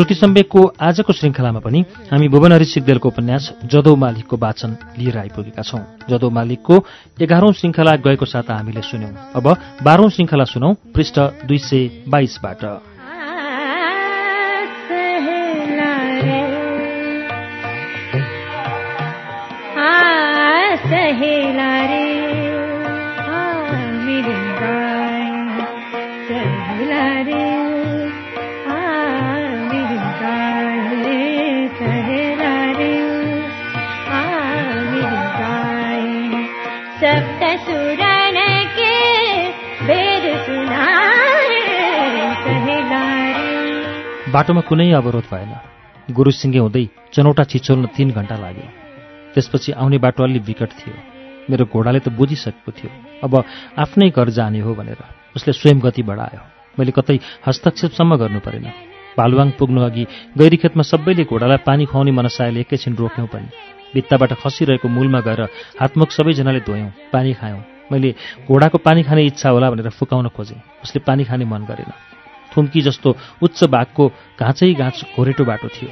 श्रुति सम्वेकको आजको श्रृङ्खलामा पनि हामी भुवनहरी सिग्देलको उपन्यास जदौ मालिकको वाचन लिएर आइपुगेका छौं। जदौ मालिकको एघारौं श्रृङ्खला गएको साता हामीले सुन्यौं। अब बाह्रौं श्रृङ्खला सुनौ पृष्ठ दुई सय बाइसबाट। बाटोमा कुनै अवरोध भएन। गुरुसिङ्गे हुँदै चनौटा छिचोल्न तीन घण्टा लाग्यो। त्यसपछि आउने बाटो अलि विकट थियो। मेरो घोडाले त बुझिसकेको थियो। अब आफ्नै घर जाने हो भनेर। उसले स्वयं गति बढायो। मैले कतै हस्तक्षेपसम्म गर्नु परेन। भालुवाङ पुग्नु अघि गैरीखेतमा सबैले घोडालाई पानी खुवाउने मनसायले एकैछिन रोक्यौँ पनि। भित्ताबाट खसिरहेको मूलमा गएर हातमुख सबैजनाले धोयौँ पानी खायौँ। मैले घोडाको पानी खाने इच्छा होला भनेर फुकाउन खोजेँ। उसले पानी खाने मन गरेन। थुम्की जस्तो उच्च भागको घाँचै घाँच घोरेटो बाटो थियो।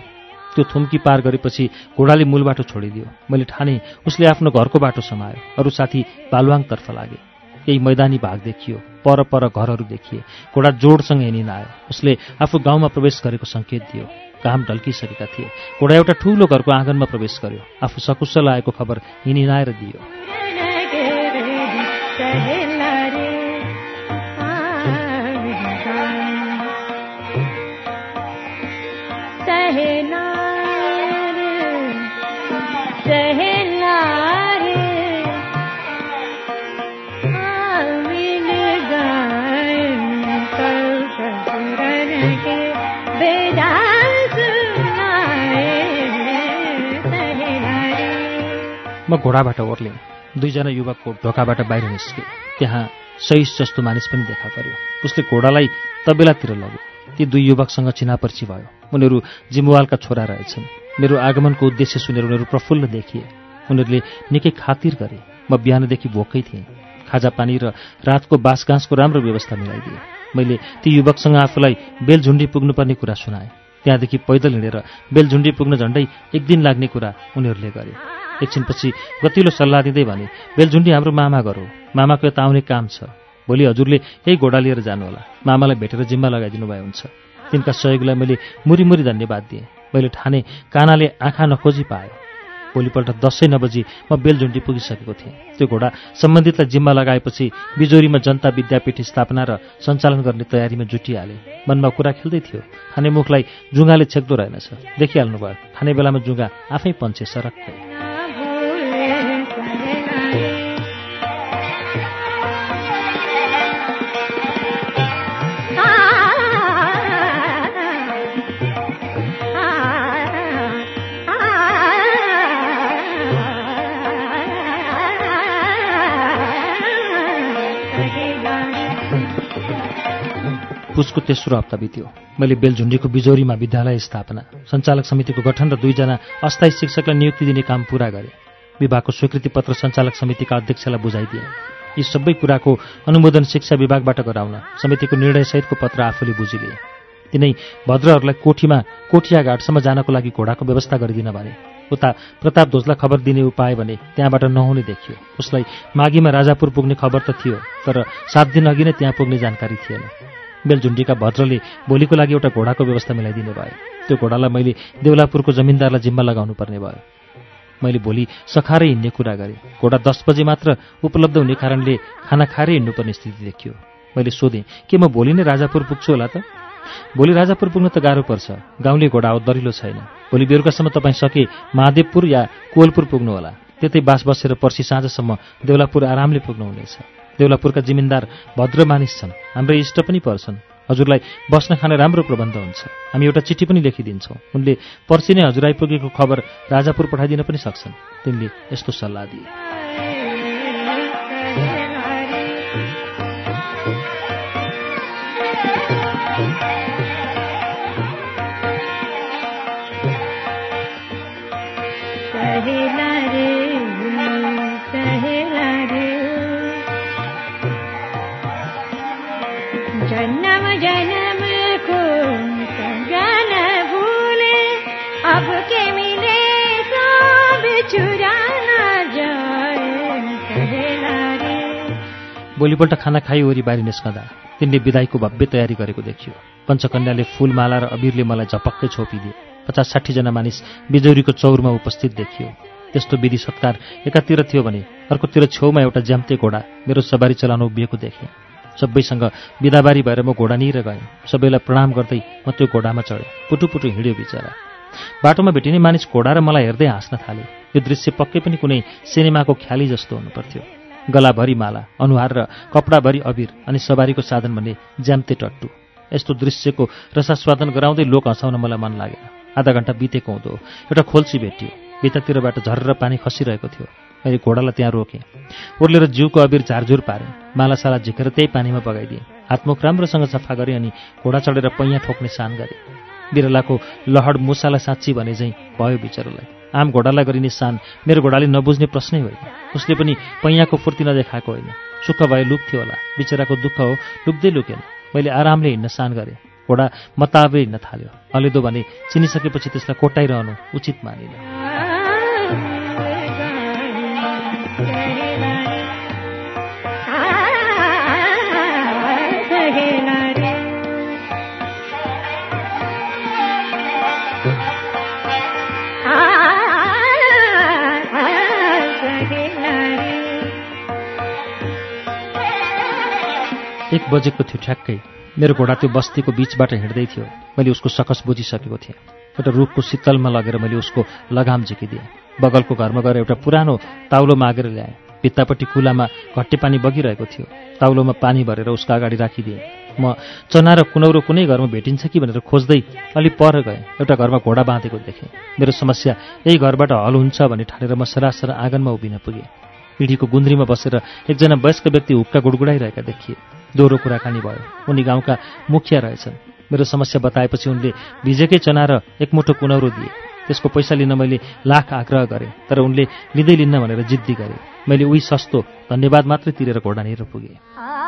त्यो थुम्की पार गरेपछि घोडाले मूल बाटो छोडिदियो। मैले ठाने उसले आफ्नो घरको बाटो समायो। अरू साथी बालुवाङतर्फ लागे। केही मैदानी भाग देखियो। पर पर घरहरू देखिए। घोडा जोडसँग हिँडिन आयो। उसले आफू गाउँमा प्रवेश गरेको सङ्केत दियो। घाम ढल्किसकेका थिए। घोडा एउटा ठूलो घरको आँगनमा प्रवेश गर्यो। आफू सकुशल आएको खबर हिँडिनाएर दियो। म घोडाबाट ओर्लेँ दुईजना युवकको ढोकाबाट बाहिर निस्के। त्यहाँ सहिस जस्तो मानिस पनि देखा पर्यो। उसले घोडालाई तबेलातिर लग्यो। ती दुई युवकसँग चिनापर्ची भयो। उनीहरू जिम्मेवालका छोरा रहेछन्। मेरो आगमनको उद्देश्य सुनेर उनीहरू प्रफुल्ल देखिए। उनीहरूले निकै खातिर गरे। म बिहानदेखि भोकै थिएँ। खाजा पानी र रातको बाँसगाँसको राम्रो व्यवस्था मिलाइदिएँ। मैले ती युवकसँग आफूलाई बेलझुन्डी पुग्नुपर्ने कुरा सुनाएँ। त्यहाँदेखि पैदल हिँडेर बेलझुन्डी पुग्न झण्डै एक दिन लाग्ने कुरा उनीहरूले गरे। एकछिनपछि गतिलो सल्लाह दिँदै भने बेलझुन्डी हाम्रो मामा गरौँ मामाको यता आउने काम छ। भोलि हजुरले यही घोडा लिएर जानुहोला। मामालाई भेटेर जिम्मा लगाइदिनु भए हुन्छ। तिनका सहयोगलाई मैले मुरी मुरी धन्यवाद दिएँ। मैले ठाने कानाले आँखा नखोजी पाएँ भोलिपल्ट दसै नबजी म बेलझुन्डी पुगिसकेको थिएँ। त्यो घोडा सम्बन्धितलाई जिम्मा लगाएपछि बिजोरीमा जनता विद्यापीठ स्थापना र सञ्चालन गर्ने तयारीमा जुटिहाले। मनमा कुरा खेल्दै थियो। खाने मुखलाई जुङ्गाले छेक्दो रहेनछ। देखिहाल्नु भयो खाने बेलामा जुङ्गा आफै पन्छे सरक्कै। पुसको तेस्रो हप्ता बित्यो। मैले बेलझुन्डीको बिजोरीमा विद्यालय स्थापना सञ्चालक समितिको गठन र दुईजना अस्थायी शिक्षकलाई नियुक्ति दिने काम पूरा गरे। विभागको स्वीकृति पत्र सञ्चालक समितिका अध्यक्षलाई बुझाइदिए। यी सबै कुराको अनुमोदन शिक्षा विभागबाट गराउन समितिको निर्णयसहितको पत्र आफूले बुझिलिए। तिनै भद्रहरूलाई कोठीमा कोठियाघाटसम्म जानको लागि घोडाको व्यवस्था गरिदिन भने उता प्रताप ध्वजलाई खबर दिने उपाय भने त्यहाँबाट नहुने देखियो। उसलाई माघीमा राजापुर पुग्ने खबर त थियो तर सात दिन अघि नै त्यहाँ पुग्ने जानकारी थिएन। बेलझुन्डीका भद्रले भोलिको लागि एउटा घोडाको व्यवस्था मिलाइदिने भयो। त्यो घोडालाई मैले देउलापुरको जमिनदारलाई जिम्मा लगाउनु पर्ने भयो। मैले भोलि सखारै हिँड्ने कुरा गरेँ। घोडा दस बजे मात्र उपलब्ध हुने कारणले खाना खाएरै हिँड्नुपर्ने स्थिति देखियो। मैले सोधेँ के म भोलि नै राजापुर पुग्छु होला त? भोलि राजापुर पुग्न त गाह्रो पर्छ। गाउँले घोडा दरिलो छैन। भोलि बेलुकासम्म तपाईँ सके महादेवपुर या कोवलपुर पुग्नुहोला त्यतै बास बसेर पर्सि साँझसम्म देउलापुर आरामले पुग्नुहुनेछ। देउलापुरका जिमिनदार भद्र मानिस छन्। हाम्रो इष्ट पनि पर्छन्। हजुरलाई बस्न खान राम्रो प्रबन्ध हुन्छ। हामी एउटा चिठी पनि लेखिदिन्छौँ। उनले पर्सि नै हजुर आइपुगेको खबर राजापुर पठाइदिन पनि सक्छन्। तिनले यस्तो सल्लाह दिए। भोलिपल्ट खाना खाइवरी बाहिर निस्कँदा तिनले विदाईको भव्य तयारी गरेको देखियो। पञ्चकन्याले फूलमाला र अबिरले मलाई झपक्कै छोपिदिए। पचास साठीजना मानिस बिजौरीको चौरमा उपस्थित देखियो। त्यस्तो विधि सत्कार एकातिर थियो भने अर्कोतिर छेउमा एउटा ज्याम्ते घोडा मेरो सवारी चलाउन उभिएको देखेँ। सबैसँग बिदाबारी भएर म घोडा निर गएँ। सबैलाई प्रणाम गर्दै म त्यो घोडामा चढेँ। पुटुपुटु हिँड्यो बिचरा। बाटोमा भेटिने मानिस घोडा र मलाई हेर्दै हाँस्न थाले। यो दृश्य पक्कै पनि कुनै सिनेमाको ख्याली जस्तो हुनुपर्थ्यो। गलाभरि माला अनुहार र कपडाभरि अबिर अनि सवारीको साधन भन्ने ज्याम्ते टट्टु। यस्तो दृश्यको रसास्वादन गराउँदै लोक हँसाउन मलाई मन लागेन। आधा घन्टा बितेको हुँदो एउटा खोल्सी भेटियो। भित्तातिरबाट झर्र पानी खसिरहेको थियो। मैले घोडालाई त्यहाँ रोकेँ। उर्लेर जिउको अबिर झारझुर पारेँ। मालासाला झिकेर त्यही पानीमा बगाइदिएँ। हातमुख राम्रोसँग सफा गरेँ अनि घोडा चढेर पैयाँ ठोक्ने सान गरेँ। बिरलाको लहड मुसालाई साँच्ची भने चाहिँ भयो बिचरालाई। आम घोडालाई गरिने सान मेरो घोडाले नबुझ्ने प्रश्नै होइन। उसले पनि पैयाँको फुर्ती नदेखाएको होइन। सुख भए लुक्थ्यो होला। बिचराको दुःख हो लुक्दै लुकेन। मैले आरामले हिँड्न सान गरेँ। घोडा मताबै हिँड्न थाल्यो। अलेदो भने चिनिसकेपछि त्यसलाई कोटाइरहनु उचित मानिन। एक बजेको थियो ठ्याक्कै। मेरो घोडा त्यो बस्तीको बिचबाट हिँड्दै थियो। मैले उसको सकस बुझिसकेको थिएँ। एउटा रुखको शीतलमा लगेर मैले उसको लगाम झिकिदिएँ। बगलको घरमा गएर एउटा पुरानो ताउलो मागेर ल्याएँ। भित्तापट्टि कुलामा घट्टे पानी बगिरहेको थियो। ताउलोमा पानी भरेर उसको अगाडि राखिदिएँ। म चना र कुनौरो कुनै घरमा भेटिन्छ कि भनेर खोज्दै अलि पर गएँ। एउटा घरमा घोडा बाँधेको देखेँ। मेरो समस्या यही घरबाट हल हुन्छ भने ठानेर म सरासर आँगनमा उभिन पुगेँ। पिँढीको गुन्द्रीमा बसेर एकजना वयस्क व्यक्ति हुक्का गुडगुडाइरहेका देखिए। दोहोरो कुराकानी भयो। उनी गाउँका मुखिया रहेछन्। मेरो समस्या बताएपछि उनले भिजेकै चना र एकमुठो कुनौरो दिए। त्यसको पैसा लिन मैले लाख आग्रह गरेँ तर उनले लिँदै लिन्न भनेर जिद्दी गरेँ। मैले उही सस्तो धन्यवाद मात्रै तिरेर घोडा निर पुगेँ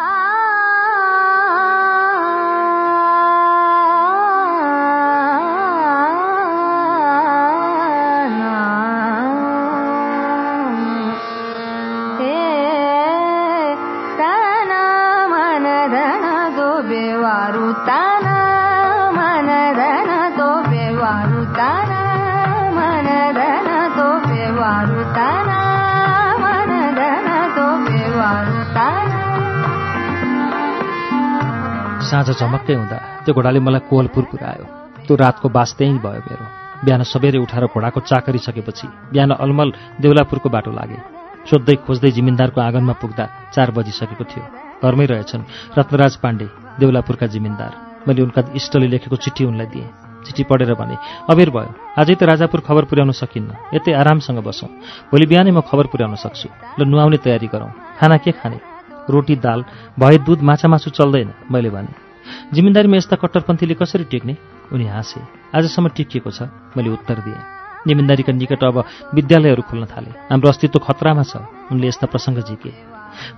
साँझ झमक्कै हुँदा त्यो घोडाले मलाई कोहलपुर पुऱ्यायो त्यो रातको बास त्यहीँ भयो मेरो। बिहान सबेरै उठाएर घोडाको चाकरी सकेपछि बिहान अलमल देउलापुरको बाटो लागे। सोध्दै खोज्दै जिमिन्दारको आँगनमा पुग्दा चार बजिसकेको थियो। घरमै रहेछन् रत्नराज पाण्डे देउलापुरका जिमिन्दार। मैले उनका इष्टले लेखेको चिठी उनलाई दिएँ। चिठी पढेर भने अबेर भयो। आजै त राजापुर खबर पुर्याउन सकिन्न। यतै आरामसँग बसौँ। भोलि बिहानै म खबर पुर्याउन सक्छु। ल नुहाउने तयारी गरौँ। खाना के खाने? रोटी दाल भए दुध माछा मासु चल्दैन। मैले भने। जिम्मेदारीमा यस्ता कट्टरपन्थीले कसरी टेक्ने? उनी हाँसे। आजसम्म टिकिएको छ। मैले उत्तर दिएँ। जिम्मेदारीका निकट अब विद्यालयहरू खुल्न थाले। हाम्रो अस्तित्व खतरामा छ। उनले यस्ता प्रसङ्ग झिके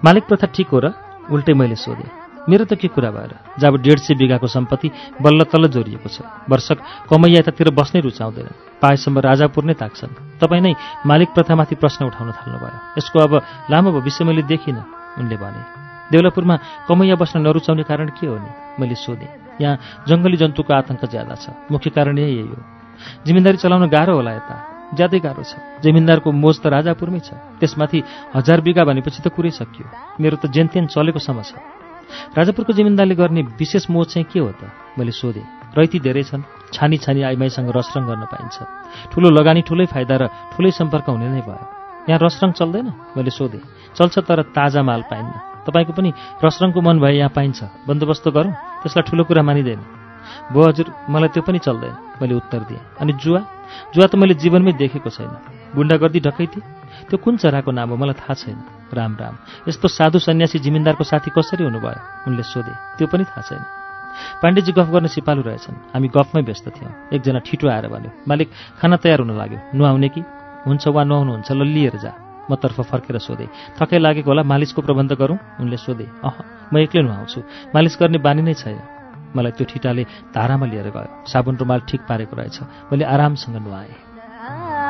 मालिक प्रथा ठिक हो र उल्टै मैले सोधेँ। मेरो त के कुरा भएर? जब डेढ सय बिघाको सम्पत्ति बल्ल तल्ल जोडिएको छ। वर्षक कमैया यतातिर बस्नै रुचाउँदैन। पाएसम्म राजापुर नै ताक्छन्। तपाईँ नै मालिक प्रथामाथि प्रश्न उठाउन थाल्नुभयो। यसको अब लामो भविष्य मैले देखिनँ। उनले भने देउलापुरमा कमैया बस्न नरुचाउने कारण के हो नि? मैले सोधेँ। यहाँ जङ्गली जन्तुको आतङ्क ज्यादा छ। मुख्य कारण यही हो। जिम्मेदारी चलाउन गाह्रो होला यता। ज्यादै गाह्रो छ। जमिनदारको मोज त राजापुरमै छ। त्यसमाथि हजार बिघा भनेपछि त कुरै सकियो। मेरो त जेनतेन चलेको समय छ। राजापुरको जिम्मेदारले गर्ने विशेष मोज चाहिँ के हो त? मैले सोधेँ। रैती धेरै छन्। छानी छानी आइमाईसँग रसरङ गर्न पाइन्छ। ठुलो लगानी ठुलै फाइदा र ठुलै सम्पर्क हुने नै भयो। यहाँ रसरङ चल्दैन? मैले सोधेँ। चल्छ तर ताजा माल पाइन्न। तपाईँको पनि रसरङको मन भए यहाँ पाइन्छ। बन्दोबस्त गरौँ त्यसलाई ठुलो कुरा मानिँदैन। बो हजुर मलाई त्यो पनि चल्दैन मैले उत्तर दिएँ। अनि जुवा? जुवा त मैले जीवनमै देखेको छैन। गुन्डागर्दी डकैती त्यो कुन चराको नाम हो मलाई थाहा छैन। राम राम। यस्तो साधु सन्यासी जिमिन्दारको साथी कसरी हुनुभयो? उनले सोधे। त्यो पनि थाहा छैन। पाण्डेजी गफ गर्न सिपालु रहेछन्। हामी गफमै व्यस्त थियौँ। एकजना ठिटो आएर भन्यो मालिक खाना तयार हुन लाग्यो। नुहाउने कि? हुन्छ वा नुहाउनुहुन्छ। ल लिएर जा। म तर्फ फर्केर सोधेँ। थकै लागेको होला मालिसको प्रबन्ध गरौँ? उनले सोधे। अह म एक्लै नुहाउँछु मालिस गर्ने बानी नै छैन। मलाई त्यो ठिटाले धारामा लिएर गयो। साबुन रुमाल ठिक पारेको रहेछ। मैले आरामसँग नुहाएँ।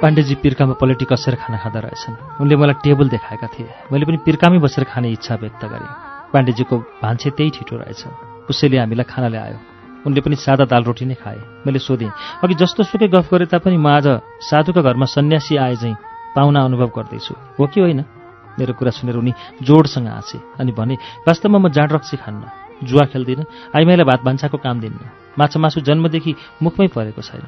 पाण्डेजी पिर्कामा पलेटी कसेर खाना खाँदा रहेछन् उनले मलाई टेबल देखाएका थिए मैले पनि पिर्कामै बसेर खाने इच्छा व्यक्त गरेँ पाण्डेजीको भान्से त्यही छिटो रहेछ उसैले हामीलाई खाना ल्यायो उनले पनि सादा दाल रोटी नै खाए मैले सोधेँ अघि जस्तो सुकै गफ गरे तापनि म आज साधुका घरमा सन्यासी आए चाहिँ पाहुना अनुभव गर्दैछु हो कि होइन मेरो कुरा सुनेर उनी जोडसँग हाँसे अनि भने वास्तवमा म जाँड रक्सी खान्न जुवा खेल्दिनँ आइमाईलाई भात भान्साको काम दिन्न। माछा मासु जन्मदेखि मुखमै परेको छैन।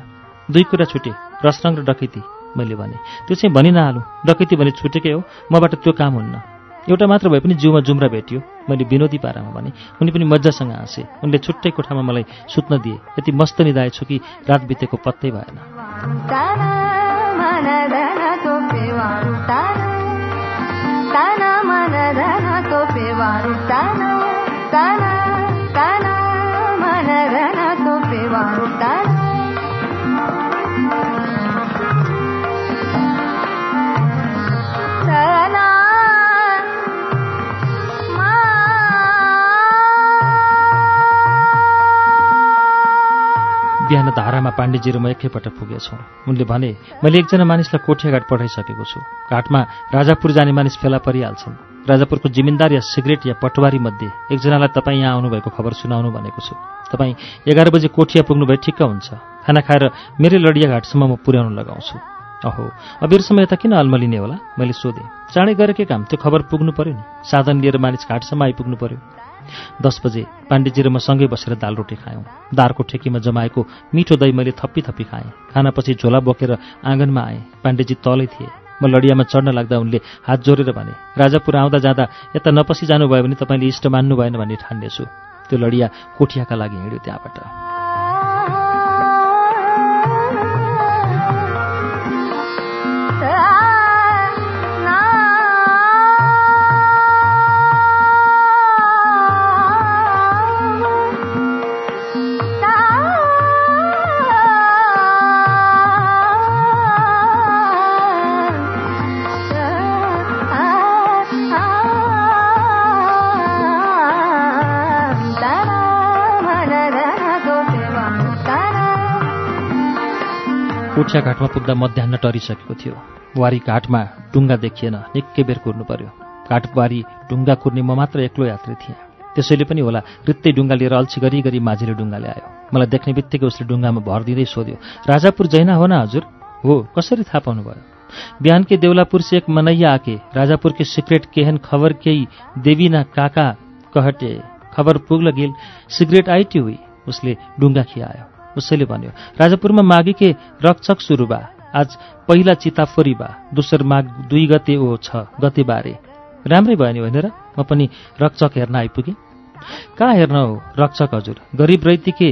दुई कुरा छुटे रसरङ र डकैती मैले भने। त्यो चाहिँ भनि नहालु डकैती भने छुटेकै हो मबाट त्यो काम हुन्न। एउटा मात्र भए पनि जिउमा जुम्रा भेटियो मैले विनोदी पारामा भने। उनी पनि मजासँग हाँसे। उनले छुट्टै कोठामा मलाई सुत्न दिए। यति मस्त निधाएछु कि रात बितेको पत्तै भएन। का बिहान धारामा पाण्डेजी र म एकैपल्ट पुगेछौँ। उनले भने मैले एकजना मानिसलाई कोठियाघाट पठाइसकेको छु। घाटमा राजापुर जाने मानिस फेला परिहाल्छन्। राजापुरको जिमिन्दार या सिगरेट या पटवारी मध्ये एकजनालाई तपाईँ यहाँ आउनुभएको खबर सुनाउनु भनेको छु। तपाईँ एघार बजे कोठिया पुग्नु भए ठिक्क हुन्छ। खाना खाएर मेरै लडिया घाटसम्म म पुर्याउनु लगाउँछु। अहो अबेरसम्म यता किन अल्मलिने होला? मैले सोधेँ। चाँडै गरेर के काम त्यो खबर पुग्नु पर्यो नि। साधन लिएर मानिस घाटसम्म आइपुग्नु पर्यो। दस बजे पाण्डेजी र म सँगै बसेर दाल रोटी खायौँ। दारको ठेकीमा जमाएको मिठो दही मैले थप्पी थप्पी खाएँ। खानापछि झोला बोकेर आँगनमा आएँ। पाण्डेजी तलै थिए। म लडियामा चढ्न लाग्दा उनले हात जोडेर भने राजापुर आउँदा जाँदा यता नपसी जानुभयो भने तपाईँले इष्ट मान्नु भएन भन्ने ठान्नेछु। त्यो लडिया कोठियाका लागि हिँड्यो त्यहाँबाट। कोठिया घाटमा पुग्दा मध्याह टरिसकेको थियो। वारी घाटमा डुङ्गा देखिएन निकै बेर कुर्नु पर्यो। घाटबारी डुङ्गा कुर्ने म मात्र एक्लो यात्री थिएँ। त्यसैले पनि होला रित्तै डुङ्गा लिएर अल्छी गरी गरी माझीले डुङ्गा ल्यायो। मलाई देख्ने बित्तिकै उसले डुङ्गामा भर दिँदै सोध्यो राजापुर जैना हो न हजुर? हो कसरी थाहा पाउनुभयो? बिहान के देउलापुर से एक मनैया आके राजापुर के सिक्रेट केहन खबर केही देवीना काका कहटे खबर पुग्ल गेल सिगरेट आइटी हुई उसले डुङ्गा खियायो। उसैले भन्यो राजापुरमा माघी के रक्षक सुरु बा। आज पहिला चिताफोरी बा। दोस्रो माघ दुई गते ओ छ गते बारे राम्रै भयो नि होइन र? म पनि रक्षक हेर्न आइपुगेँ। कहाँ हेर्न हो रक्षक हजुर? गरिब रैतीके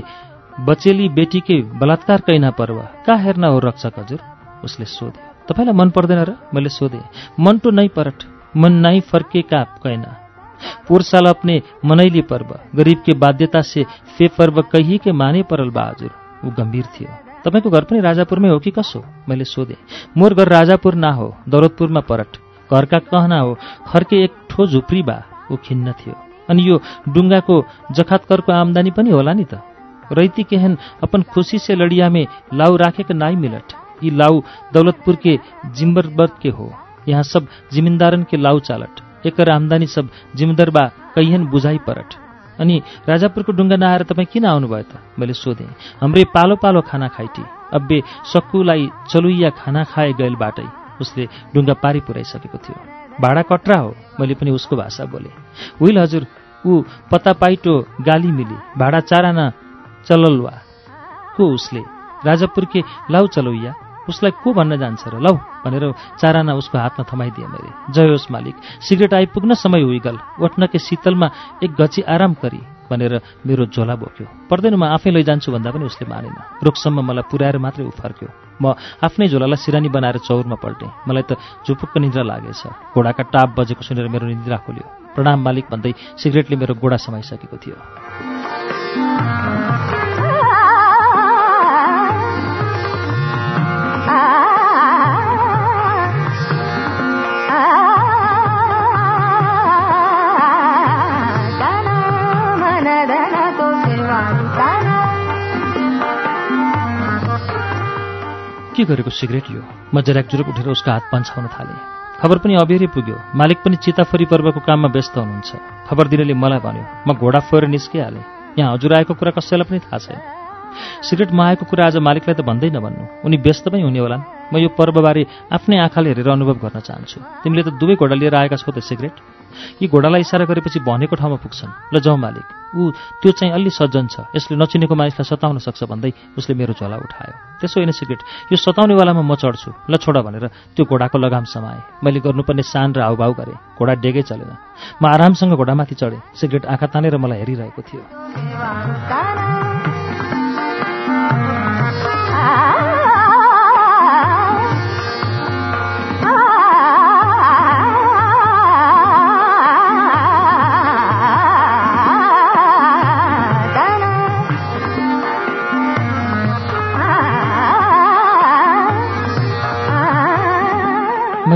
बचेली बेटीके बलात्कार कैना पर्व। कहाँ हेर्न हो रक्षक हजुर? उसले सोधे तपाईँलाई मन पर्दैन र? मैले सोधेँ। मन टु नै परट मन नै फर्के काप कैना। पोर साल अपने मनैली पर्व गरीब के बाध्यता से फे पर्व कही के माने परल बहादुर ऊ गम्भीर थियो। तपाईँको घर पनि राजापुरमै हो कि कसो? मैले सोधेँ। मोर घर राजापुर ना हो दौलतपुरमा परट घरका कहना हो खर्के एक ठो झुप्री बा ऊ खिन्न थियो। अनि यो डुङ्गाको जखातकरको आमदानी पनि होला नि त? रैती केहन अपन खुसी से लडिया में लाउ राखेको नाई मिलट। यी लाउ दौलतपुर के के हो। यहाँ सब जिमिन्दारन के लाउ चालट। एकर आम्दानी सब जिमदर बा कैहन बुझाइ परट। अनि राजापुरको डुङ्गा नआएर तपाईँ किन आउनुभयो त? मैले सोधेँ। हाम्रै पालो पालो खाना खाइटी। अब्बे सक्कुलाई चलुइया खाना खाए गैल बाटै। उसले डुङ्गा पारी पुऱ्याइसकेको थियो। भाडा कट्रा हो? मैले पनि उसको भाषा बोले। हुइल हजुर ऊ पत्ता पाइटो गाली मिली। भाडा चाराना चललवा को उसले? राजापुरके लाउ चलौया उसलाई को भन्न जान्छ र लौ भनेर चाराना उसको हातमा थमाइदिए मैले। जय होस् मालिक सिगरेट आइपुग्न समय हुइगल ओठ्नके शीतलमा एक गची आराम गरी भनेर मेरो झोला बोक्यो। पर्दैन म आफै लैजान्छु भन्दा पनि उसले मानेन। रुखसम्म मलाई पुर्याएर मात्रै ऊ फर्क्यो म आफ्नै झोलालाई सिरानी बनाएर चौरमा पल्टेँ। मलाई त झुपुक्क निन्द्रा लागेछ। घोडाका टाप बजेको सुनेर मेरो निन्द्रा खोल्यो। प्रणाम मालिक भन्दै सिगरेटले मेरो गोडा समाइसकेको थियो। के गरेको सिगरेट यो? म जुरुक उठेर उसको हात पन्छाउन थालेँ। खबर पनि अबेरै पुग्यो। मालिक पनि चिताफरी पर्वको काममा व्यस्त हुनुहुन्छ। खबर दिनेले मलाई भन्यो म घोडा फोएर निस्किहालेँ। यहाँ हजुर आएको कुरा कसैलाई पनि थाहा छैन। सिगरेट आएको कुरा आज मालिकलाई त भन्दै नभन्नु उनी व्यस्त पनि हुने होलान् म यो पर्वबारे आफ्नै आँखाले हेरेर अनुभव गर्न चाहन्छु। तिमीले त दुवै घोडा लिएर आएका छौ त सिगरेट? यी घोडालाई इसारा गरेपछि भनेको ठाउँमा पुग्छन्। ल जाउँ मालिक। ऊ त्यो चाहिँ अलि सज्जन छ। यसले नचिनेको मानिसलाई सताउन सक्छ भन्दै उसले मेरो झोला उठायो। त्यसो होइन सिगरेट। यो सताउनेवालामा म चढ्छु। ल छोड भनेर त्यो घोडाको लगाम समाएँ। मैले गर्नुपर्ने सान र हाउभाउ गरेँ। घोडा डेगै चलेन। म आरामसँग घोडामाथि चढेँ। सिगरेट आँखा तानेर मलाई हेरिरहेको थियो।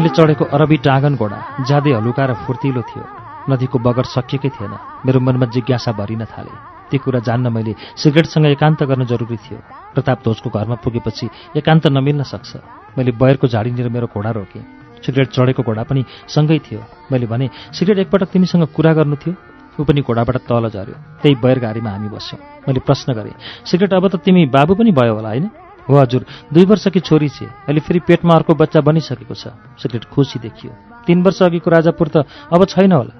मैले चढेको अरबी टाँगन घोडा ज्यादै हलुका र फुर्तिलो थियो। नदीको बगर सकिएकै थिएन। मेरो मनमा जिज्ञासा भरिन थाले। ती कुरा जान्न मैले सिगरेटसँग एकान्त गर्न जरुरी थियो। प्रताप ध्वजको घरमा पुगेपछि एकान्त नमिल्न सक्छ। मैले बयरको झाडीनिर मेरो घोडा रोकेँ। सिगरेट चढेको घोडा पनि सँगै थियो। मैले भने सिगरेट एकपटक तिमीसँग कुरा गर्नु थियो? ऊ पनि घोडाबाट तल झऱ्यो। त्यही बयर गाडीमा हामी बस्यौँ। मैले प्रश्न गरेँ सिगरेट अब त तिमी बाबु पनि भयो होला होइन? हो हजुर दुई वर्षकी छोरी छे अहिले फेरि पेटमा अर्को बच्चा बनिसकेको छ। सिगरेट खुसी देखियो। तीन वर्ष अघिको राजापुर त अब छैन होला।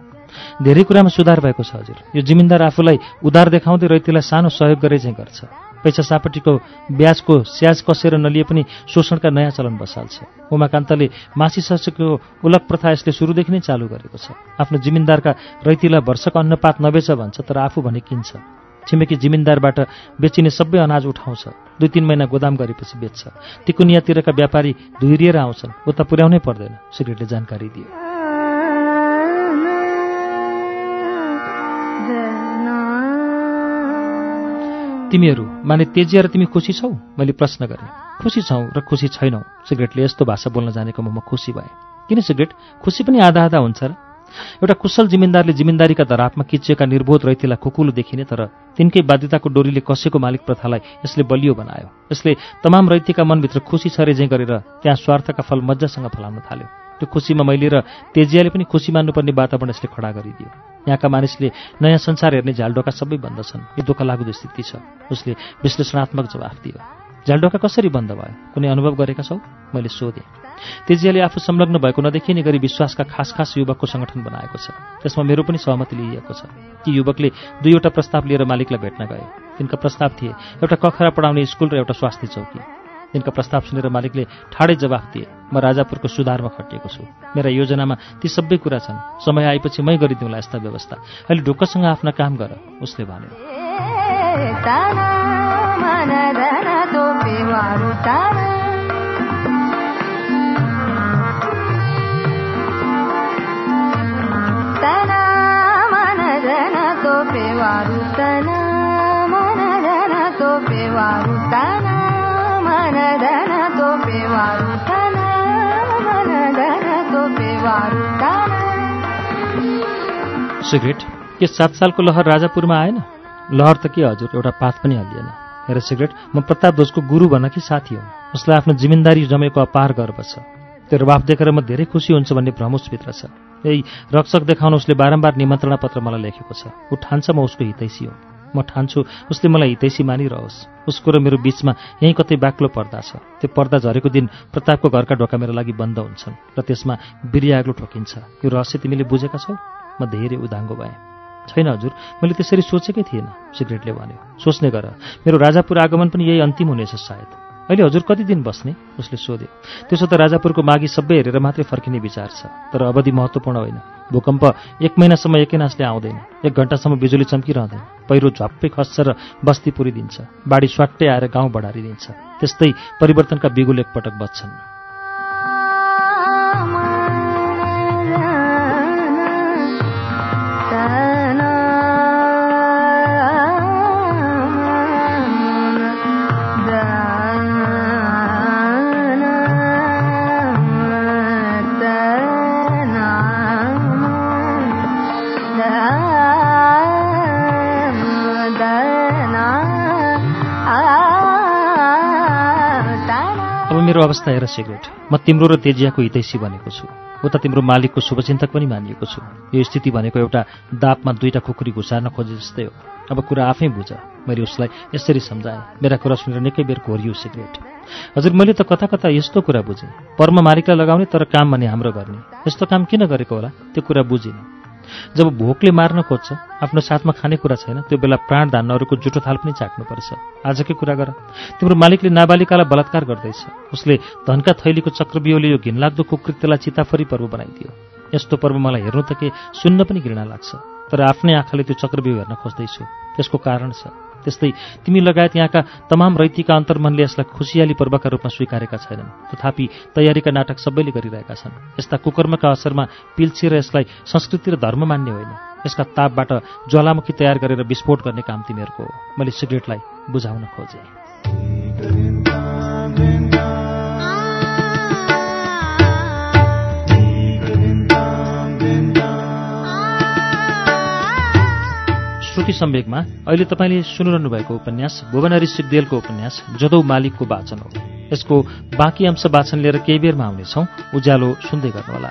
धेरै कुरामा सुधार भएको छ हजुर। यो जिमिन्दार आफूलाई उधार देखाउँदै रैतीलाई सानो सहयोग गरे चाहिँ गर्छ। पैसा सापट्टिको ब्याजको स्याज कसेर नलिए पनि शोषणका नयाँ चलन बसाल्छ। उमाकान्तले मासिसकेको उलक प्रथा यसले सुरुदेखि नै चालु गरेको छ। आफ्नो जिमिन्दारका रैतीलाई वर्षको अन्नपात नबेच भन्छ तर आफू भने किन्छ। छिमेकी जिमिन्दारबाट बेचिने सबै अनाज उठाउँछ। दुई तिन महिना गोदाम गरेपछि बेच्छ। तिकुनियातिरका व्यापारी धुइरिएर आउँछन्। उता पुर्याउनै पर्दैन सिगरेटले जानकारी दियो तिमीहरू माने तेजिया र तिमी खुसी छौ? मैले प्रश्न गरेँ। खुसी छौ र खुसी छैनौ। सिगरेटले यस्तो भाषा बोल्न जानेकोमा म खुसी भएँ। किन सिगरेट? खुसी पनि आधा आधा हुन्छ र? एउटा कुशल जिमिन्दारले जिमिन्दारीका धरापमा किचिएका निर्बोध रैतीलाई खुकुलो देखिने तर तिनकै बाध्यताको डोरीले कसेको मालिक प्रथालाई यसले बलियो बनायो। यसले तमाम रैतीका मनभित्र खुसी छरेझै गरेर त्यहाँ स्वार्थका फल मजासँग फलाउन थाल्यो। त्यो खुसीमा मैले र तेजियाले पनि खुसी मान्नुपर्ने वातावरण यसले खडा गरिदियो। यहाँका मानिसले नयाँ संसार हेर्ने झालडोका सबै भन्दछन् यो दुःख लागु स्थिति छ। उसले विश्लेषणात्मक जवाफ दियो। झ्यालडोका कसरी बन्द भयो? कुनै अनुभव गरेका छौ? मैले सोधेँ। तेजियाले आफू संलग्न भएको नदेखिने गरी विश्वासका खास खास युवकको संगठन बनाएको छ। त्यसमा मेरो पनि सहमति लिइएको छ। ती युवकले दुईवटा प्रस्ताव लिएर मालिकलाई भेट्न गए। तिनका प्रस्ताव थिए एउटा कखरा पढाउने स्कुल र एउटा स्वास्थ्य चौकी। तिनका प्रस्ताव सुनेर मालिकले ठाडै जवाफ दिए म राजापुरको सुधारमा खटिएको छु। मेरा योजनामा ती सबै कुरा छन्। समय आएपछि मै गरिदिउँला यस्ता व्यवस्था। अहिले ढुक्कसँग आफ्ना काम गर उसले भन्यो। सिगरेट? के सात सालको लहर राजापुरमा आएन? लहर त के हजुर एउटा पात पनि हल्लिएन हेर सिगरेट म प्रताप ध्वजको गुरु भन्न कि साथी हो? उसलाई आफ्नो जिम्मेदारी जमेको अपार गर्व छ। त्यो रवाफ देखेर म धेरै खुसी हुन्छ भन्ने भ्रमुसभित्र छ। यही रक्षक देखाउन उसले बारम्बार निमन्त्रणा पत्र मलाई लेखेको छ। ऊ ठान्छ म उसको हितैसी हो। म ठान्छु उसले मलाई हितैसी मानिरहोस्। उसको र मेरो बिचमा यहीँ कतै बाक्लो पर्दा छ। त्यो पर्दा झरेको दिन प्रतापको घरका ढोका मेरो लागि बन्द हुन्छन् र त्यसमा बिरियाग्लो ठोकिन्छ। यो रहस्य तिमीले बुझेका छौ? म धेरै उदाङ्गो भएँ। छैन हजुर मैले त्यसरी सोचेकै थिएन सिक्रेटले भन्यो। सोच्ने गर मेरो राजापुर आगमन पनि यही अन्तिम हुनेछ सायद। अहिले हजुर कति दिन बस्ने? उसले सोध्यो। त्यसो त राजापुरको मागी सबै हेरेर मात्रै फर्किने विचार छ तर अवधि महत्त्वपूर्ण होइन। भूकम्प एक महिनासम्म एकैनासले आउँदैन एक घन्टासम्म बिजुली चम्किरहँदैन पहिरो झप्पै खस्छ र बस्ती पुरिदिन्छ बाढी स्वाट्टै आएर गाउँ बढारिदिन्छ त्यस्तै परिवर्तनका बिगुल एकपटक बच्छन्। मेरो अवस्था हेर सिगरेट। म तिम्रो र तेजियाको हितैसी बनेको छु। उता तिम्रो मालिकको शुभचिन्तक पनि मानिएको छु। यो स्थिति भनेको एउटा दापमा दुईटा खुकुरी घुसार्न खोजे जस्तै हो। अब कुरा आफै बुझ। मैले उसलाई यसरी सम्झाएँ। मेरा कुरा सुनेर निकै बेर घोरियो सिगरेट। हजुर मैले त कता कता यस्तो कुरा बुझेँ। पर्म मालिकलाई लगाउने तर काम भने हाम्रो गर्ने। यस्तो काम किन गरेको होला? त्यो कुरा बुझिनँ। जब भोकले मार्न खोज्छ आफ्नो साथमा खाने कुरा छैन त्यो बेला प्राण धान्नहरूको जुठो थाल पनि चाख्नुपर्छ आजकै कुरा गर। तिम्रो मालिकले नाबालिकालाई बलात्कार गर्दैछ। उसले धनका थैलीको चक्रव्यूहले यो घिनलाग्दो कुकृत्यलाई चिताफरी पर्व बनाइदियो। यस्तो पर्व मलाई हेर्नु त के सुन्न पनि घृणा लाग्छ। तर आफ्नै आँखाले त्यो चक्रव्यूह हेर्न खोज्दैछु। त्यसको कारण छ। त्यस्तै तिमी लगायत यहाँका तमाम रैतीका अन्तर्मनले यसलाई खुसियाली पर्वका रूपमा स्वीकारेका छैनन्। तथापि तयारीका नाटक सबैले गरिरहेका छन्। यस्ता कुकर्मका असरमा पिल्छेर यसलाई संस्कृति र धर्म मान्ने होइन। यसका तापबाट ज्वालामुखी तयार गरेर विस्फोट गर्ने काम तिमीहरूको हो। मैले सिगरेटलाई बुझाउन खोजेँ। श्रुति सम्वेकमा अहिले तपाईँले सुनिरहनु भएको उपन्यास भुवनरी सिद्धेलको उपन्यास जदौ मालिकको वाचन हो। यसको बाँकी अंश वाचन लिएर केही बेरमा आउनेछौ। उज्यालो सुन्दै गर्नुहोला।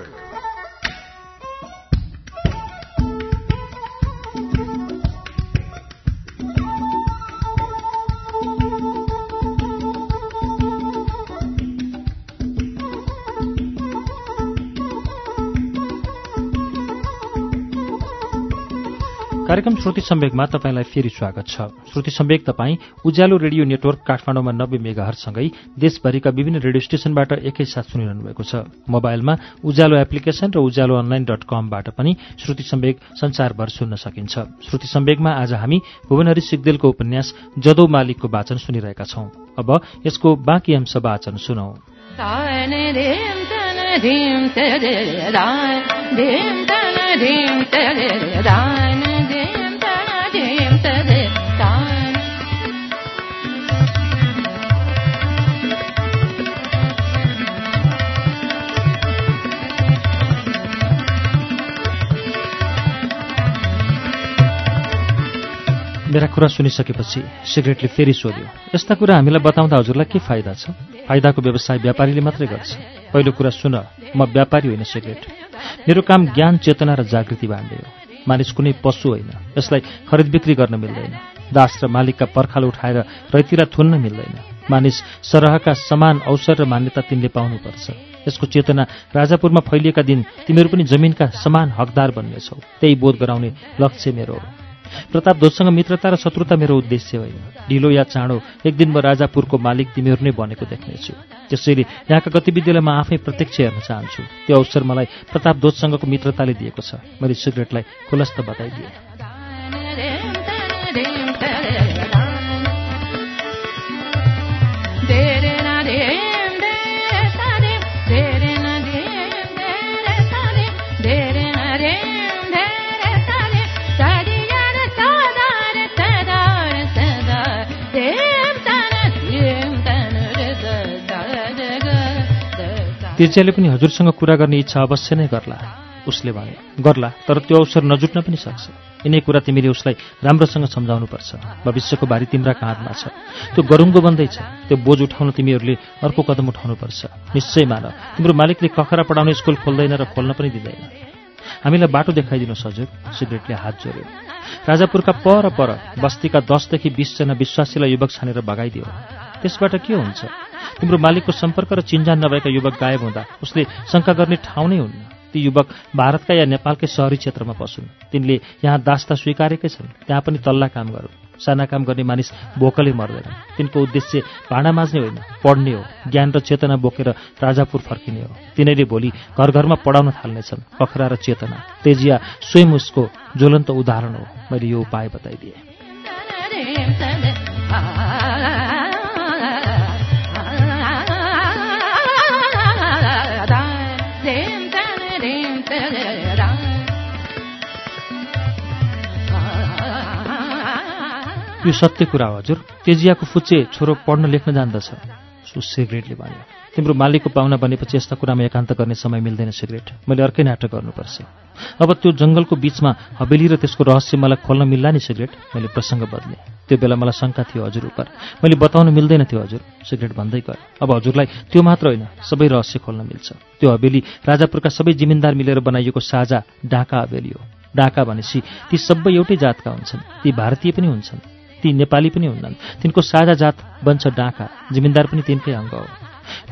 कार्यक्रम श्रुति सम्वेकमा तपाईँलाई फेरि स्वागत छ श्रुति सम्वेक तपाईँ उज्यालो रेडियो नेटवर्क काठमाडौँमा नब्बे मेगाहरूसँगै देशभरिका विभिन्न रेडियो स्टेशनबाट एकैसाथ सुनिरहनु भएको छ मोबाइलमा उज्यालो एप्लिकेशन र उज्यालो अनलाइन डट कमबाट पनि श्रुति सम्वेक संसारभर सुन्न सकिन्छ श्रुति सम्वेकमा आज हामी भुवनहरी सिग्देलको उपन्यास जदौ मालिकको वाचन सुनिरहेका छौं अब यसको बाँकी अंश वाचन सुनौ मेरा कुरा सुनिसकेपछि सिगरेटले फेरि सोध्यो यस्ता कुरा हामीलाई बताउँदा हजुरलाई के फाइदा छ? फाइदाको व्यवसाय व्यापारीले मात्रै गर्छ। पहिलो कुरा सुन म व्यापारी होइन सिगरेट। मेरो काम ज्ञान चेतना र जागृति बाँड्ने हो। मानिस कुनै पशु होइन यसलाई खरिद बिक्री गर्न मिल्दैन। दास र मालिकका पर्खाल उठाएर रैतिरा थुन्न मिल्दैन। मानिस सरहका समान अवसर र मान्यता तिमीले पाउनुपर्छ। यसको चेतना राजापुरमा फैलिएका दिन तिमीहरू पनि जमिनका समान हकदार बन्नेछौ। त्यही बोध गराउने लक्ष्य मेरो हो। प्रताप ध्वजसँग मित्रता र शत्रुता मेरो उद्देश्य होइन। ढिलो या चाँडो एक दिन म राजापुरको मालिक तिमीहरू नै बनेको देख्नेछु। त्यसैले यहाँका गतिविधिलाई म आफै प्रत्यक्ष हेर्न चाहन्छु। त्यो अवसर मलाई प्रताप ध्वजसँगको मित्रताले दिएको छ। मैले सिगरेटलाई खुलस्त बताइदिएँ। तिर्च्याले पनि हजुरसँग कुरा गर्ने इच्छा अवश्य नै गर्ला। उसले भने गर्ला तर त्यो अवसर नजुट्न पनि सक्छ। यिनै कुरा तिमीले उसलाई राम्रोसँग सम्झाउनुपर्छ। भविष्यको भारी तिम्रा काँधमा छ। त्यो गरुङ्गो बन्दैछ त्यो बोझ उठाउन तिमीहरूले अर्को कदम उठाउनुपर्छ। निश्चय मान तिम्रो मालिकले कखरा पढाउने स्कुल खोल्दैन र खोल्न पनि दिँदैन। हामीलाई बाटो देखाइदिनुहोस् हजुर सिगरेटले हात जोड्यो। राजापुरका पर पर बस्तीका दसदेखि बिसजना विश्वासीलाई युवक छानेर भगाइदियो। त्यसबाट के हुन्छ? तिम्रो मालिकको सम्पर्क र चिन्जान नभएका युवक गायब हुँदा उसले शङ्का गर्ने ठाउँ नै हुन्न। ती युवक भारतका या नेपालकै सहरी क्षेत्रमा पसुन्। तिनले यहाँ दास्ता स्वीकारेकै छन्। त्यहाँ पनि तल्ला काम गरून् साना काम गर्ने मानिस भोकले मर्दैन। तिनको उद्देश्य भाँडा माझ्ने होइन पढ्ने हो ज्ञान र चेतना बोकेर राजापुर फर्किने हो। तिनीहरूले भोलि घर घरमा पढाउन थाल्नेछन् पखरा र चेतना। तेजिया स्वयं उसको ज्वलन्त उदाहरण हो। मैले यो उपाय बताइदिएँ। यो सत्य कुरा हो हजुर। तेजियाको फुच्चे छोरो पढ्न लेख्न जान्दछ। सु सिगरेटले भन्यो। तिम्रो मालिकको पाहुना बनेपछि यस्ता कुरामा एकान्त गर्ने समय मिल्दैन सिगरेट। मैले अर्कै नाटक गर्नुपर्छ। अब त्यो जङ्गलको बिचमा हवेली र त्यसको रहस्य मलाई खोल्न मिल्ला नि सिगरेट? मैले प्रसङ्ग बदलेँ। त्यो बेला मलाई शङ्का थियो हजुर उप मैले बताउनु मिल्दैन थियो हजुर। सिगरेट भन्दै गएँ अब हजुरलाई त्यो मात्र होइन सबै रहस्य खोल्न मिल्छ। त्यो हवेली राजापुरका सबै जिमिन्दार मिलेर बनाइएको साझा डाका हवेली हो। डाका भनेपछि ती सबै एउटै जातका हुन्छन्। ती भारतीय पनि हुन्छन्। ती नेपाली पनि हुन्नन्। तिनको साझा जात बन्छ डाका जिमिन्दार पनि तिनकै अङ्ग हो।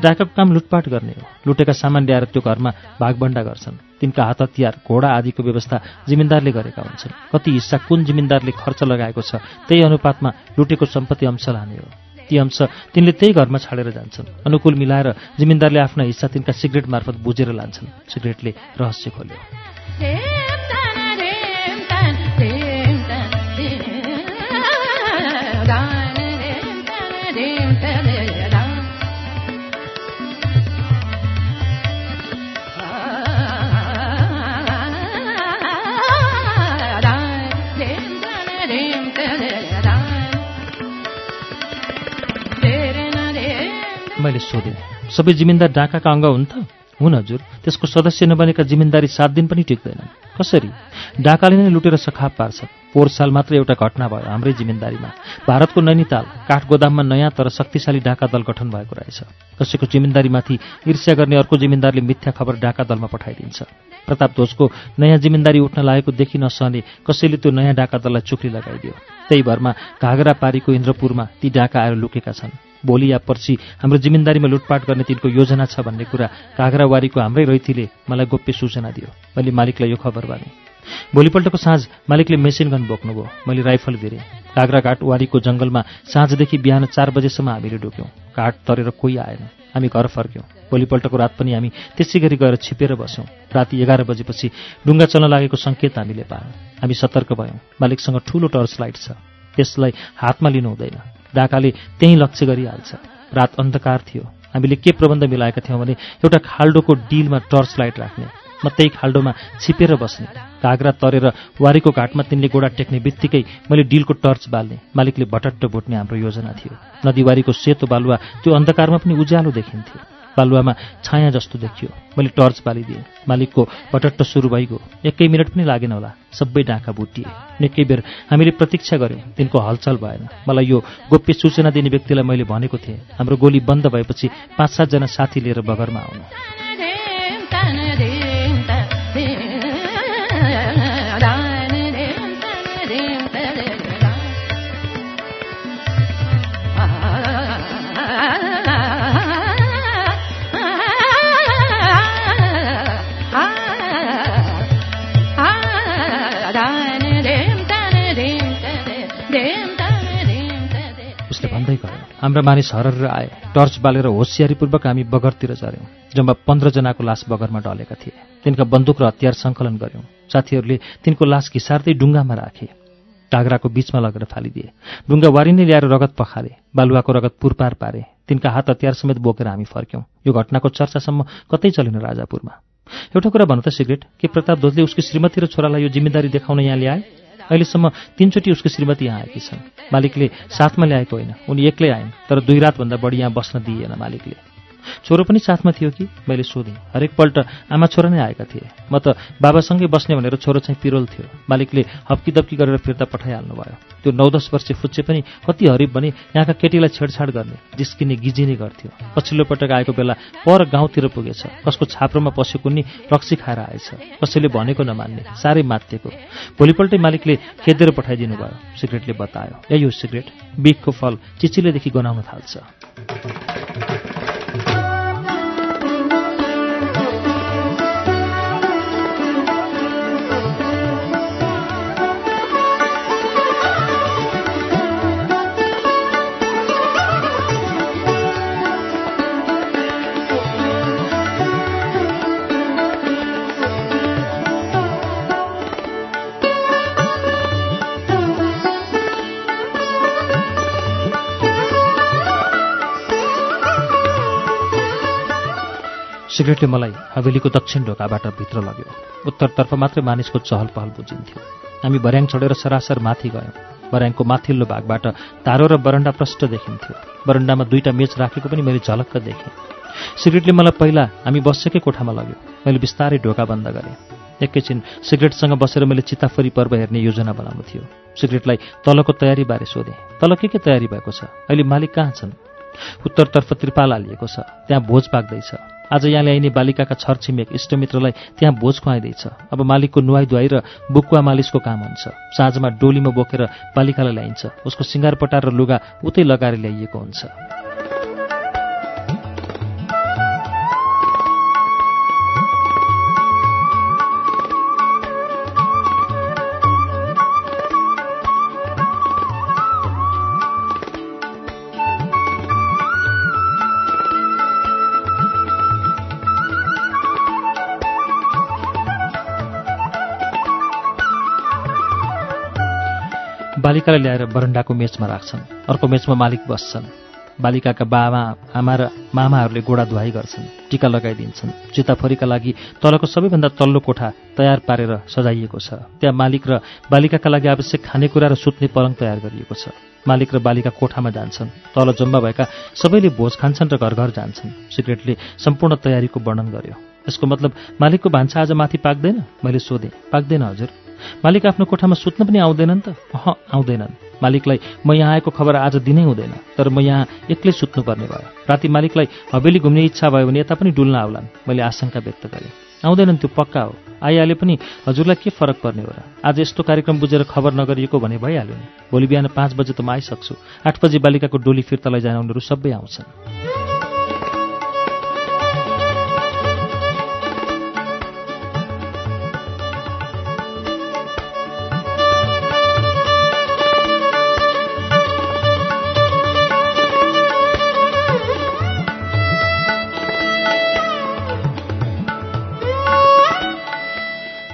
डाकाको काम लुटपाट गर्ने हो। लुटेका सामान ल्याएर त्यो घरमा भागभण्डा गर्छन्। तिनका हात हतियार घोडा आदिको व्यवस्था जिमिन्दारले गरेका हुन्छन्। कति हिस्सा कुन जिमिन्दारले खर्च लगाएको छ त्यही अनुपातमा लुटेको सम्पत्ति अंश लाने हो। ती अंश तिनले त्यही घरमा छाडेर जान्छन्। अनुकूल मिलाएर जिमिन्दारले आफ्ना हिस्सा तिनका सिगरेट मार्फत बुझेर लान्छन्। सिगरेटले रहस्य खोल्यो। मैले सोधेँ। सबै जिमिन्दार डाकाका अङ्ग हुन् त? हुन् हजुर। त्यसको सदस्य नबनेका जिमिन्दारी सात दिन पनि टिक्दैनन्। कसरी? डाकाले नै लुटेर सखाप पार्छ पोहोर साल मात्र एउटा घटना भयो हाम्रै जिमिन्दारीमा भारतको नैनीताल काठगोदाममा नयाँ तर शक्तिशाली डाका दल गठन भएको रहेछ। कसैको जिमिन्दारीमाथि ईर्ष्या गर्ने अर्को जिमिन्दारले मिथ्या खबर डाका दलमा पठाइदिन्छ। प्रताप ध्वजको नयाँ जिमिन्दारी उठ्न लागेको देखि नसहने कसैले त्यो नयाँ डाका दललाई चुक्री लगाइदियो। त्यही भरमा घागरा पारीको इन्द्रपुरमा ती डाका आएर लुकेका छन्। भोलि या पर्सि हाम्रो जिम्मेदारीमा लुटपाट गर्ने तिनको योजना छ भन्ने कुरा काँक्रावारीको हाम्रै रैथीले मलाई गोप्य सूचना दियो। मैले मालिकलाई यो खबर भने। भोलिपल्टको साँझ मालिकले मेसिन गन बोक्नुभयो। मैले राइफल भिरेँ काँक्राघाट वारीको जङ्गलमा साँझदेखि बिहान चार बजेसम्म हामीले डुक्यौँ घाट तरेर कोही आएन। हामी घर फर्क्यौँ। भोलिपल्टको रात पनि हामी त्यसै गरी गएर छिपेर बस्यौँ। राति एघार बजेपछि डुङ्गा चल्न लागेको सङ्केत हामीले पायौँ। हामी सतर्क भयौँ। मालिकसँग ठूलो टर्च लाइट छ। त्यसलाई हातमा लिनु हुँदैन। डाकाले त्यहीँ लक्ष्य गरिहाल्छ। रात अन्धकार थियो। हामीले के प्रबन्ध मिलाएका थियौँ भने एउटा खाल्डोको डिलमा टर्च लाइट राख्ने। म त्यही खाल्डोमा छिपेर बस्ने। काग्रा तरेर वारीको घाटमा तिनले गोडा टेक्ने बित्तिकै मैले डिलको टर्च बाल्ने। मालिकले भटट्ट भुट्ने हाम्रो योजना थियो। नदीवारीको सेतो बालुवा त्यो अन्धकारमा पनि उज्यालो देखिन्थ्यो। बालुवामा छाया जस्तो देखियो। मैले टर्च बालिदिएँ। मालिकको पटट्ट सुरु भइगयो। एकै मिनट पनि लागेन होला। सबै डाँखा बुटिए निकै बेर हामीले प्रतीक्षा गऱ्यौँ। तिनको हलचल भएन। मलाई यो गोप्य सूचना दिने व्यक्तिलाई मैले भनेको थिएँ। हाम्रो गोली बन्द भएपछि पाँच सातजना साथी लिएर बगरमा आउनु। हाम्रा मानिस हरर आए। टर्च बालेर होसियारीपूर्वक हामी बगरतिर झऱ्यौँ जम्मा पन्ध्रजनाको लास बगरमा डलेका थिए। तिनका बन्दुक र हतियार सङ्कलन गऱ्यौँ साथीहरूले तिनको लास घिसार्दै डुङ्गामा राखे टाग्राको बिचमा लगेर फालिदिए। डुङ्गा वारी नै ल्याएर रगत पखाले बालुवाको रगत पुरपार पारे। तिनका हात हतियार समेत बोकेर हामी फर्क्यौँ। यो घटनाको चर्चासम्म कतै चलेन राजापुरमा। एउटा कुरा भन्नु त सिगरेट के प्रताप ध्वजले उसकी श्रीमती र छोरालाई यो जिम्मेदारी देखाउन यहाँ ल्याए? अहिलेसम्म तिनचोटि उसको श्रीमती यहाँ आएकी छन्। मालिकले साथमा ल्याएको होइन। उनी एक्लै आइन् तर दुई रातभन्दा बढी यहाँ बस्न दिइएन मालिकले। छोरो पनि साथमा थियो कि? मैले सोधेँ। हरेकपल्ट आमा छोरा नै आएका थिए। म त बाबासँगै बस्ने भनेर छोरो चाहिँ पिरोल थियो। मालिकले हप्की दप्की गरेर फिर्ता पठाइहाल्नु भयो त्यो नौ दस वर्ष फुच्चे पनि कति हरिब भने यहाँका केटीलाई छेडछाड गर्ने जिस्किने गिजिने गर्थ्यो। पछिल्लो पटक आएको बेला पर गाउँतिर पुगेछ। कसको छाप्रोमा पसेको नि रक्सी खाएर आएछ। कसैले भनेको नमान्ने साह्रै माथिएको भोलिपल्टै मालिकले खेदेर पठाइदिनु भयो सिगरेटले बतायो यही हो सिगरेट बिखको फल चिचिलेदेखि गनाउन थाल्छ। सिगरेटले मलाई हवेलीको दक्षिण ढोकाबाट भित्र लग्यो। उत्तरतर्फ मात्रै मानिसको चहल पहल बुझिन्थ्यो। हामी भर्याङ छोडेर सरासर माथि गयौँ। भर्याङको माथिल्लो भागबाट तारो र बरन्डा प्रष्ट देखिन्थ्यो। बरन्डामा दुईटा मेच राखेको पनि मैले झलक्क देखेँ। सिगरेटले मलाई पहिला हामी बसेकै कोठामा लग्यो। मैले बिस्तारै ढोका बन्द गरेँ। एकैछिन सिगरेटसँग बसेर मैले चिताफरी पर्व हेर्ने योजना बनाउनु थियो। सिगरेटलाई तलको तयारीबारे सोधेँ। तल के के तयारी भएको छ? अहिले मालिक कहाँ छन्? उत्तरतर्फ त्रिपाल हालिएको छ। त्यहाँ भोज पाक्दैछ। आज यहाँ ल्याइने बालिकाका छरछिमेक इष्टमित्रलाई त्यहाँ भोज खुवाइँदैछ। अब मालिकको नुहाई धुवाई र बुकुवा मालिसको काम हुन्छ। साँझमा डोलीमा बोकेर बालिकालाई ल्याइन्छ। उसको सिँगार पटार र लुगा उतै लगाएर ल्याइएको हुन्छ। बालिकालाई ल्याएर बरन्डाको मेचमा राख्छन्। अर्को मेचमा मालिक बस्छन्। बालिकाका बाबा आमा र मामाहरूले गोडा धुवाई गर्छन् टिका लगाइदिन्छन्। चिताफोरीका लागि तलको सबैभन्दा तल्लो कोठा तयार पारेर सजाइएको छ। त्यहाँ मालिक र बालिकाका लागि आवश्यक खानेकुरा र सुत्ने पलङ तयार गरिएको छ। मालिक र बालिका कोठामा जान्छन्। तल जम्मा भएका सबैले भोज खान्छन् र घर घर जान्छन्। सिक्रेटले सम्पूर्ण तयारीको वर्णन गर्यो। यसको मतलब मालिकको भान्सा आज माथि पाक्दैन? मैले सोधेँ। पाक्दैन हजुर। मालिक आफ्नो कोठामा सुत्न पनि आउँदैनन् त? अह आउँदैनन्। मालिकलाई म यहाँ आएको खबर आज दिनै हुँदैन तर म यहाँ एक्लै सुत्नुपर्ने भयो। राति मालिकलाई हवेली घुम्ने इच्छा भयो भने यता पनि डुल्न आउलान्। मैले आशंका व्यक्त गरेँ। आउँदैनन् त्यो पक्का हो। आइहाले पनि हजुरलाई के फरक पर्ने हो र? आज यस्तो कार्यक्रम बुझेर खबर नगरिएको भने भइहाल्यो नि। भोलि बिहान पाँच बजे त म आइसक्छु। आठ बजी बालिकाको डोली फिर्ता लैजान उनीहरू सबै आउँछन्।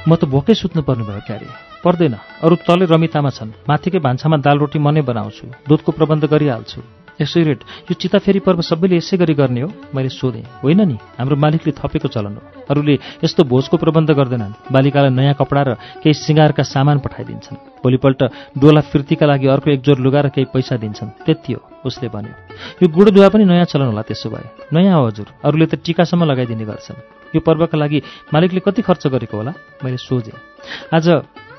म त भोकै सुत्नु पर्नुभयो क्यारे। पर्दैन। अरू तले रमितामा छन्। माथिकै भान्सामा दाल रोटी मनै बनाउँछु। दुधको प्रबन्ध गरिहाल्छु। यसै रेट यो चिता फेरि पर्व सबैले यसै गरी गर्ने हो? मैले सोधेँ। होइन नि हाम्रो मालिकले थपेको चलन हो। अरूले यस्तो भोजको प्रबन्ध गर्दैनन्। बालिकालाई नयाँ कपडा र केही सिँगारका सामान पठाइदिन्छन्। भोलिपल्ट डोला फिर्तीका लागि अर्को एकजोर लुगा र केही पैसा दिन्छन्। त्यति हो उसले भन्यो। यो गुडदुवा पनि नयाँ चलन होला त्यसो भए। नयाँ हो हजुर अरूले त टिकासम्म लगाइदिने गर्छन्। यो पर्वका लागि मालिकले कति खर्च गरेको होला? मैले सोझेँ आज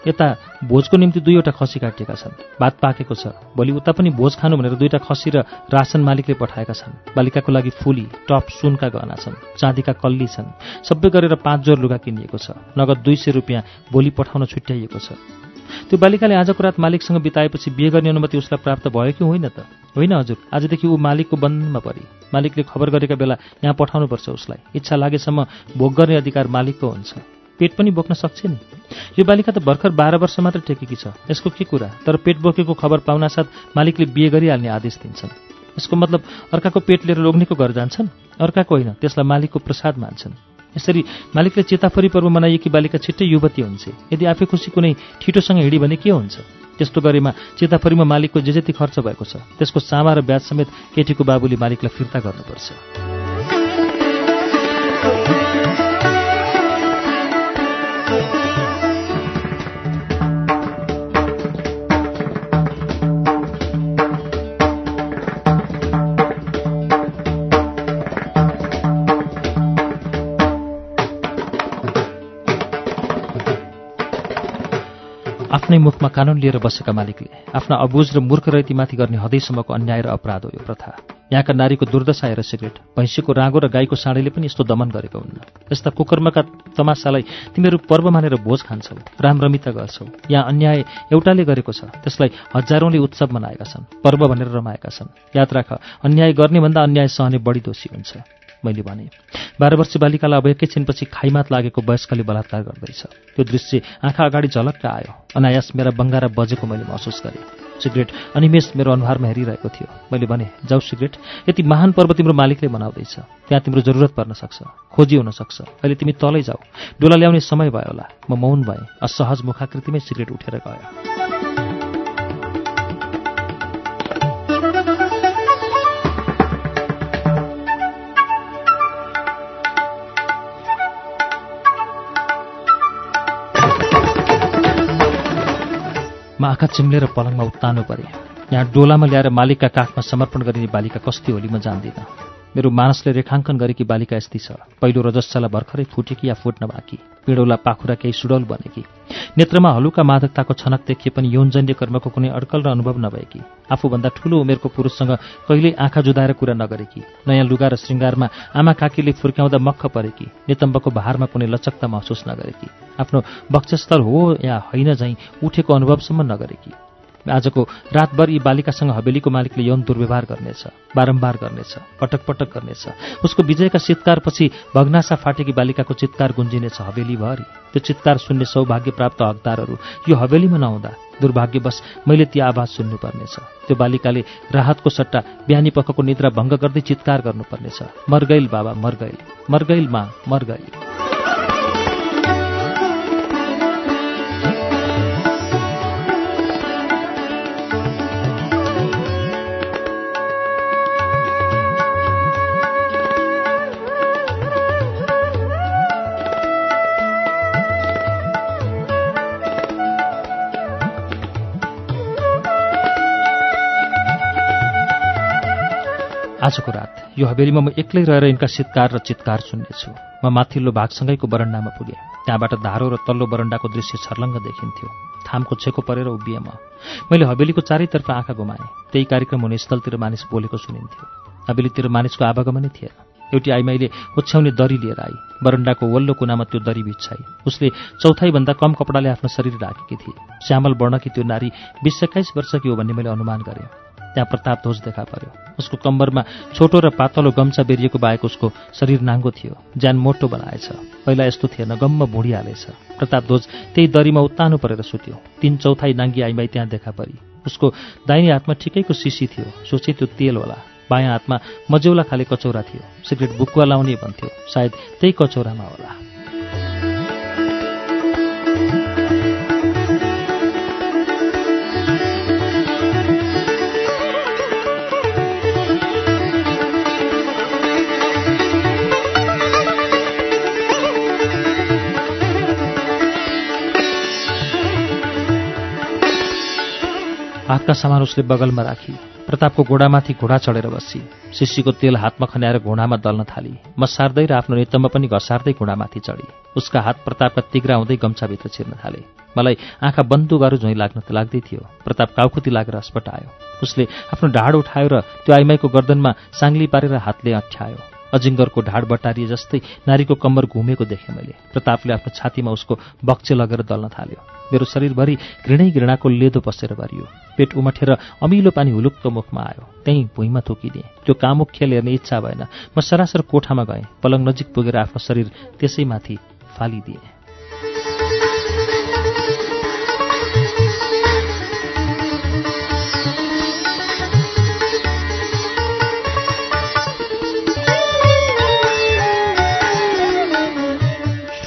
यता भोजको निम्ति दुईवटा खसी काटिएका छन्। भात पाकेको छ। भोलि उता पनि भोज खानु भनेर दुईवटा खसी र रासन मालिकले पठाएका छन्। बालिकाको लागि फुली टप सुनका गहना छन्। चाँदीका कल्ली छन्। सबै गरेर पाँच जोर लुगा किनिएको छ। नगद दुई सय रुपियाँ भोलि पठाउन छुट्याइएको छ। त्यो बालिकाले आजको रात मालिकसँग बिताएपछि बिहे गर्ने अनुमति उसलाई प्राप्त भयो कि होइन त? होइन हजुर। आजदेखि ऊ मालिकको बन्धनमा परि। मालिकले खबर गरेका बेला यहाँ पठाउनुपर्छ उसलाई। इच्छा लागेसम्म भोग गर्ने अधिकार मालिकको हुन्छ। पेट पनि बोक्न सक्छ नि। यो बालिका त भर्खर बाह्र वर्ष मात्र टेकेकी छ। यसको के कुरा? तर पेट बोकेको खबर पाउनासाथ मालिकले बिहे गरिहाल्ने आदेश दिन्छन्। यसको मतलब अर्काको पेट लिएर लोग्नेको घर जान्छन्? अर्काको होइन त्यसलाई मालिकको प्रसाद मान्छन्। यसरी मालिकले चेताफरी पर्व मनाइएकी बालिका छिट्टै युवती हुन्छ। यदि आफै खुसी कुनै ठिटोसँग हिँडी भने के हुन्छ? त्यस्तो गरेमा चेताफरीमा मालिकको जे जति खर्च भएको छ त्यसको सामा र ब्याज समेत केटीको बाबुले मालिकलाई फिर्ता गर्नुपर्छ। आफ्नै मुखमा कानुन लिएर बसेका मालिकले आफ्ना अबुझ र मूर्ख रैतीमाथि गर्ने हदैसम्मको अन्याय र अपराध हो यो प्रथा। यहाँका नारीको दुर्दशा हेर सिगरेट भैँसीको राँगो र गाईको साँडेले पनि यस्तो दमन गरेका हुन्न यस्ता कुकर्मका तमासालाई तिमीहरू पर्व मानेर भोज खान्छौ रामरमिता गर्छौ। यहाँ अन्याय एउटाले गरेको छ त्यसलाई हजारौंले उत्सव मनाएका छन् पर्व भनेर रमाएका छन्। याद राख अन्याय गर्ने भन्दा अन्याय सहने बढी दोषी हुन्छ। मैले भने। बाह्र वर्ष बालिकालाई अब एकैछिनपछि खाइमात लागेको वयस्कले बलात्कार गर्दैछ। त्यो दृश्य आँखा अगाडि झलक्क आयो। अनायास मेरा बङ्गारा बजेको मैले महसुस गरेँ। सिगरेट अनिमेष मेरो अनुहारमा हेरिरहेको थियो। मैले भने जाऊ सिगरेट यति महान पर्व तिम्रो मालिकले मनाउँदैछ। त्यहाँ तिम्रो जरुरत पर्न सक्छ। खोजी हुन सक्छ। अहिले तिमी तलै जाऊ। डोला ल्याउने समय भयो होला। म मौन भएँ। असहज मुखाकृतिमै सिगरेट उठेर गयो। म आँखा चिम्लेर पलङमा उत्तानो परे यहाँ डोलामा ल्याएर मालिकका काखमा समर्पण गरिने बालिका कस्ती होली म जान्दिनँ। मेरो मानसले रेखाङ्कन गरेकी बालिका यस्तै छ। पहिलो रजस्साला भर्खरै फुटेकी या फुट्न बाँकी। पिँडौला पाखुरा केही सुडौल बनेकी। नेत्रमा हलुका मादकताको छनक देखिए पनि यौनजन्य कर्मको कुनै अड्कल र अनुभव नभएकी। आफूभन्दा ठूलो उमेरको पुरुषसँग कहिल्यै आँखा जुदाएर कुरा नगरेकी। नयाँ लुगा र श्रृङ्गारमा आमा काकीले फुर्क्याउँदा मक्ख परेकी। नितम्बको बहारमा कुनै लचकता महसुस नगरेकी। आफ्नो वक्षस्थल हो या होइन झैँ उठेको अनुभवसम्म नगरेकी। आजको रातभर यी बालिकासँग हवेलीको मालिकले यौन दुर्व्यवहार गर्नेछ बारम्बार गर्नेछ पटक पटक गर्नेछ। उसको विजयका चित्कारपछि भग्नासा फाटेकी बालिकाको चित्कार गुन्जिनेछ हवेलीभरि। त्यो चित्कार सुन्ने सौभाग्य प्राप्त हकदारहरू यो हवेलीमा नहुँदा दुर्भाग्यवश मैले ती आवाज सुन्नुपर्नेछ। त्यो बालिकाले राहतको सट्टा बिहानी पखको निद्रा भङ्ग गर्दै चित्कार गर्नुपर्नेछ। मर्गैल बाबा मर्गैल। मर्गैल मा मर्गैल। आजको रात यो हवेलीमा म एक्लै रहेर यिनका चित्कार र चित्कार सुन्नेछु। म माथिल्लो भागसँगैको बरन्डामा पुगेँ। त्यहाँबाट धारो र तल्लो बरन्डाको दृश्य छर्लङ्ग देखिन्थ्यो। थामको छेको परेर उभिएँ म। मैले हवेलीको चारैतर्फ आँखा गुमाएँ। त्यही कार्यक्रम हुने स्थलतिर मानिस बोलेको सुनिन्थ्यो। हवेलीतिर मानिसको आवागमनै थिएन। एउटी आइमाईले ओछ्याउने दरी लिएर आई। बरन्डाको वल्लो कुनामा त्यो दरी बिछाई उसले चौथाइभन्दा कम कपडाले आफ्नो शरीर राखेकी थिए। श्यामल वर्णकी त्यो नारी बिस एक्काइस वर्षकी हो भन्ने मैले अनुमान गरेँ। त्यहाँ प्रताप ध्वज देखा पर्यो। उसको कम्बरमा छोटो र पातलो गम्छा बेरिएको बाहेक उसको शरीर नाङ्गो थियो। ज्यान मोटो बनाएछ। पहिला यस्तो थिएन गम्म भुँडी हालेछ प्रताप ध्वज त्यही दरीमा उत्तानो परेर सुत्यो। तिन चौथाइ नाङ्गी आइमाई त्यहाँ देखा परी। उसको दाहिने हातमा ठिकैको सिसी थियो। सोचे त्यो तेल होला। बायाँ हातमा मजेौला खाले कचौरा थियो। सिगरेट बुकुवा लाउने भन्थ्यो। सायद त्यही कचौरामा होला। हातका सामान उसले बगलमा राखी प्रतापको घोडामाथि घोडा चढेर बसी। शिष्यको तेल हातमा खन्याएर घोडामा दल्न थाली। म सार्दै र आफ्नो नेतमा पनि घसार्दै घोडामाथि चढी। उसका हात प्रतापका तिग्रा हुँदै गम्छाभित्र छिर्न थाले। मलाई आँखा बन्दु गाह्रो झोइ लाग्न त लाग्दै थियो। प्रताप काउखुती लागेर अस्पटायो उसले आफ्नो ढाड उठायो र त्यो आइमाईको गर्दनमा साङ्ली पारेर हातले अठ्यायो। अजिङ्गरको ढाड बटारिए जस्तै नारीको कम्बर घुमेको देखेँ मैले। प्रतापले आफ्नो छातीमा उसको बक्चे लगेर दल्न थाल्यो। मेरो शरीरभरि घृणै घृणाको लेदो पसेर भरियो। पेट उमठेर अमिलो पानी हुलुक्क मुखमा आयो। त्यहीँ भुइँमा थुकिदिएँ। त्यो कामुक खेल हेर्ने इच्छा भएन। म सरासर कोठामा गएँ। पलङ नजिक पुगेर आफ्नो शरीर त्यसैमाथि फालिदिएँ।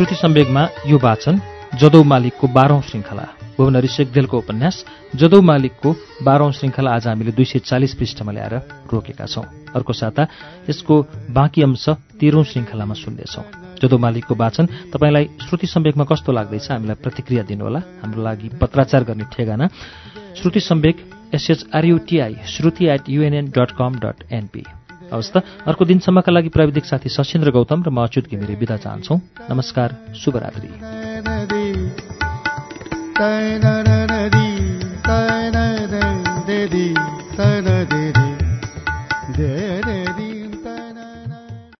श्रुति सम्वेगमा यो वाचन जदौ मालिकको बाह्रौं श्रृङ्खला भुवनरी सेकदेलको उपन्यास जदौ मालिकको बाह्रौं श्रृङ्खला आज हामीले दुई सय चालिस पृष्ठमा ल्याएर रोकेका छौं। अर्को साता यसको बाँकी अंश तेह्रौं श्रृङ्खलामा सुन्नेछौं। जदौ मालिकको वाचन तपाईँलाई श्रुति सम्वेकमा कस्तो लाग्दैछ हामीलाई प्रतिक्रिया दिनुहोला। हाम्रो लागि पत्राचार गर्ने ठेगाना। Shruti Samvek S H R U T I Shruti at U N N dot com dot N P हवस् त। अर्को दिनसम्मका लागि प्राविधिक साथी सशिन्द्र गौतम र म अच्युत घिमिरे बिदा चाहन्छौ। नमस्कार शुभरात्रि